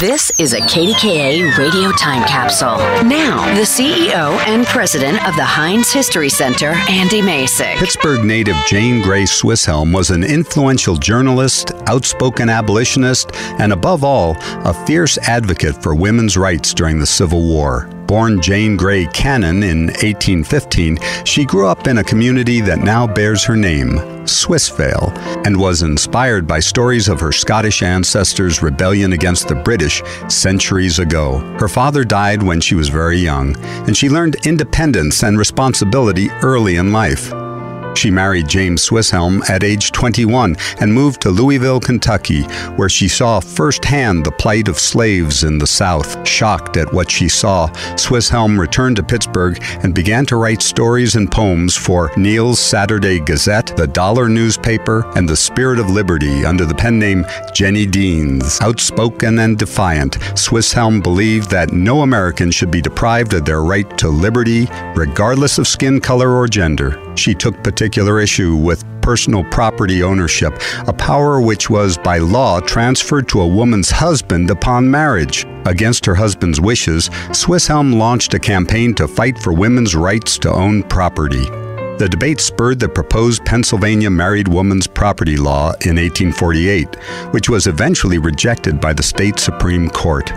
This is a KDKA radio time capsule. Now, the CEO and president of the Heinz History Center, Andy Masich. Pittsburgh native Jane Grey Swisshelm was an influential journalist, outspoken abolitionist, and above all, a fierce advocate for women's rights during the Civil War. Born Jane Grey Cannon in 1815, she grew up in a community that now bears her name, Swissvale, and was inspired by stories of her Scottish ancestors' rebellion against the British centuries ago. Her father died when she was very young, and she learned independence and responsibility early in life. She married James Swisshelm at age 21 and moved to Louisville, Kentucky, where she saw firsthand the plight of slaves in the South. Shocked at what she saw, Swisshelm returned to Pittsburgh and began to write stories and poems for Neal's Saturday Gazette, the Dollar newspaper, and the Spirit of Liberty under the pen name Jenny Deans. Outspoken and defiant, Swisshelm believed that no American should be deprived of their right to liberty, regardless of skin color or gender. She took particular issue with personal property ownership, a power which was by law transferred to a woman's husband upon marriage. Against her husband's wishes, Swisshelm launched a campaign to fight for women's rights to own property. The debate spurred the proposed Pennsylvania Married Woman's Property Law in 1848, which was eventually rejected by the state Supreme Court.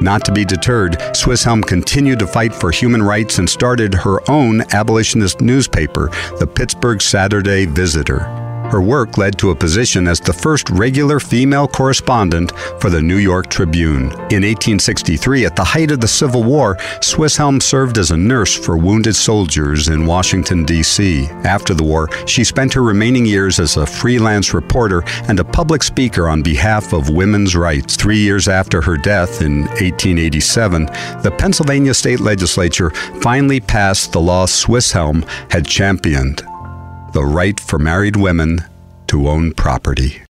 Not to be deterred, Swisshelm continued to fight for human rights and started her own abolitionist newspaper, the Pittsburgh Saturday Visitor. Her work led to a position as the first regular female correspondent for the New York Tribune. In 1863, at the height of the Civil War, Swisshelm served as a nurse for wounded soldiers in Washington, D.C. After the war, she spent her remaining years as a freelance reporter and a public speaker on behalf of women's rights. Three years after her death in 1887, the Pennsylvania state legislature finally passed the law Swisshelm had championed the right for married women to own property.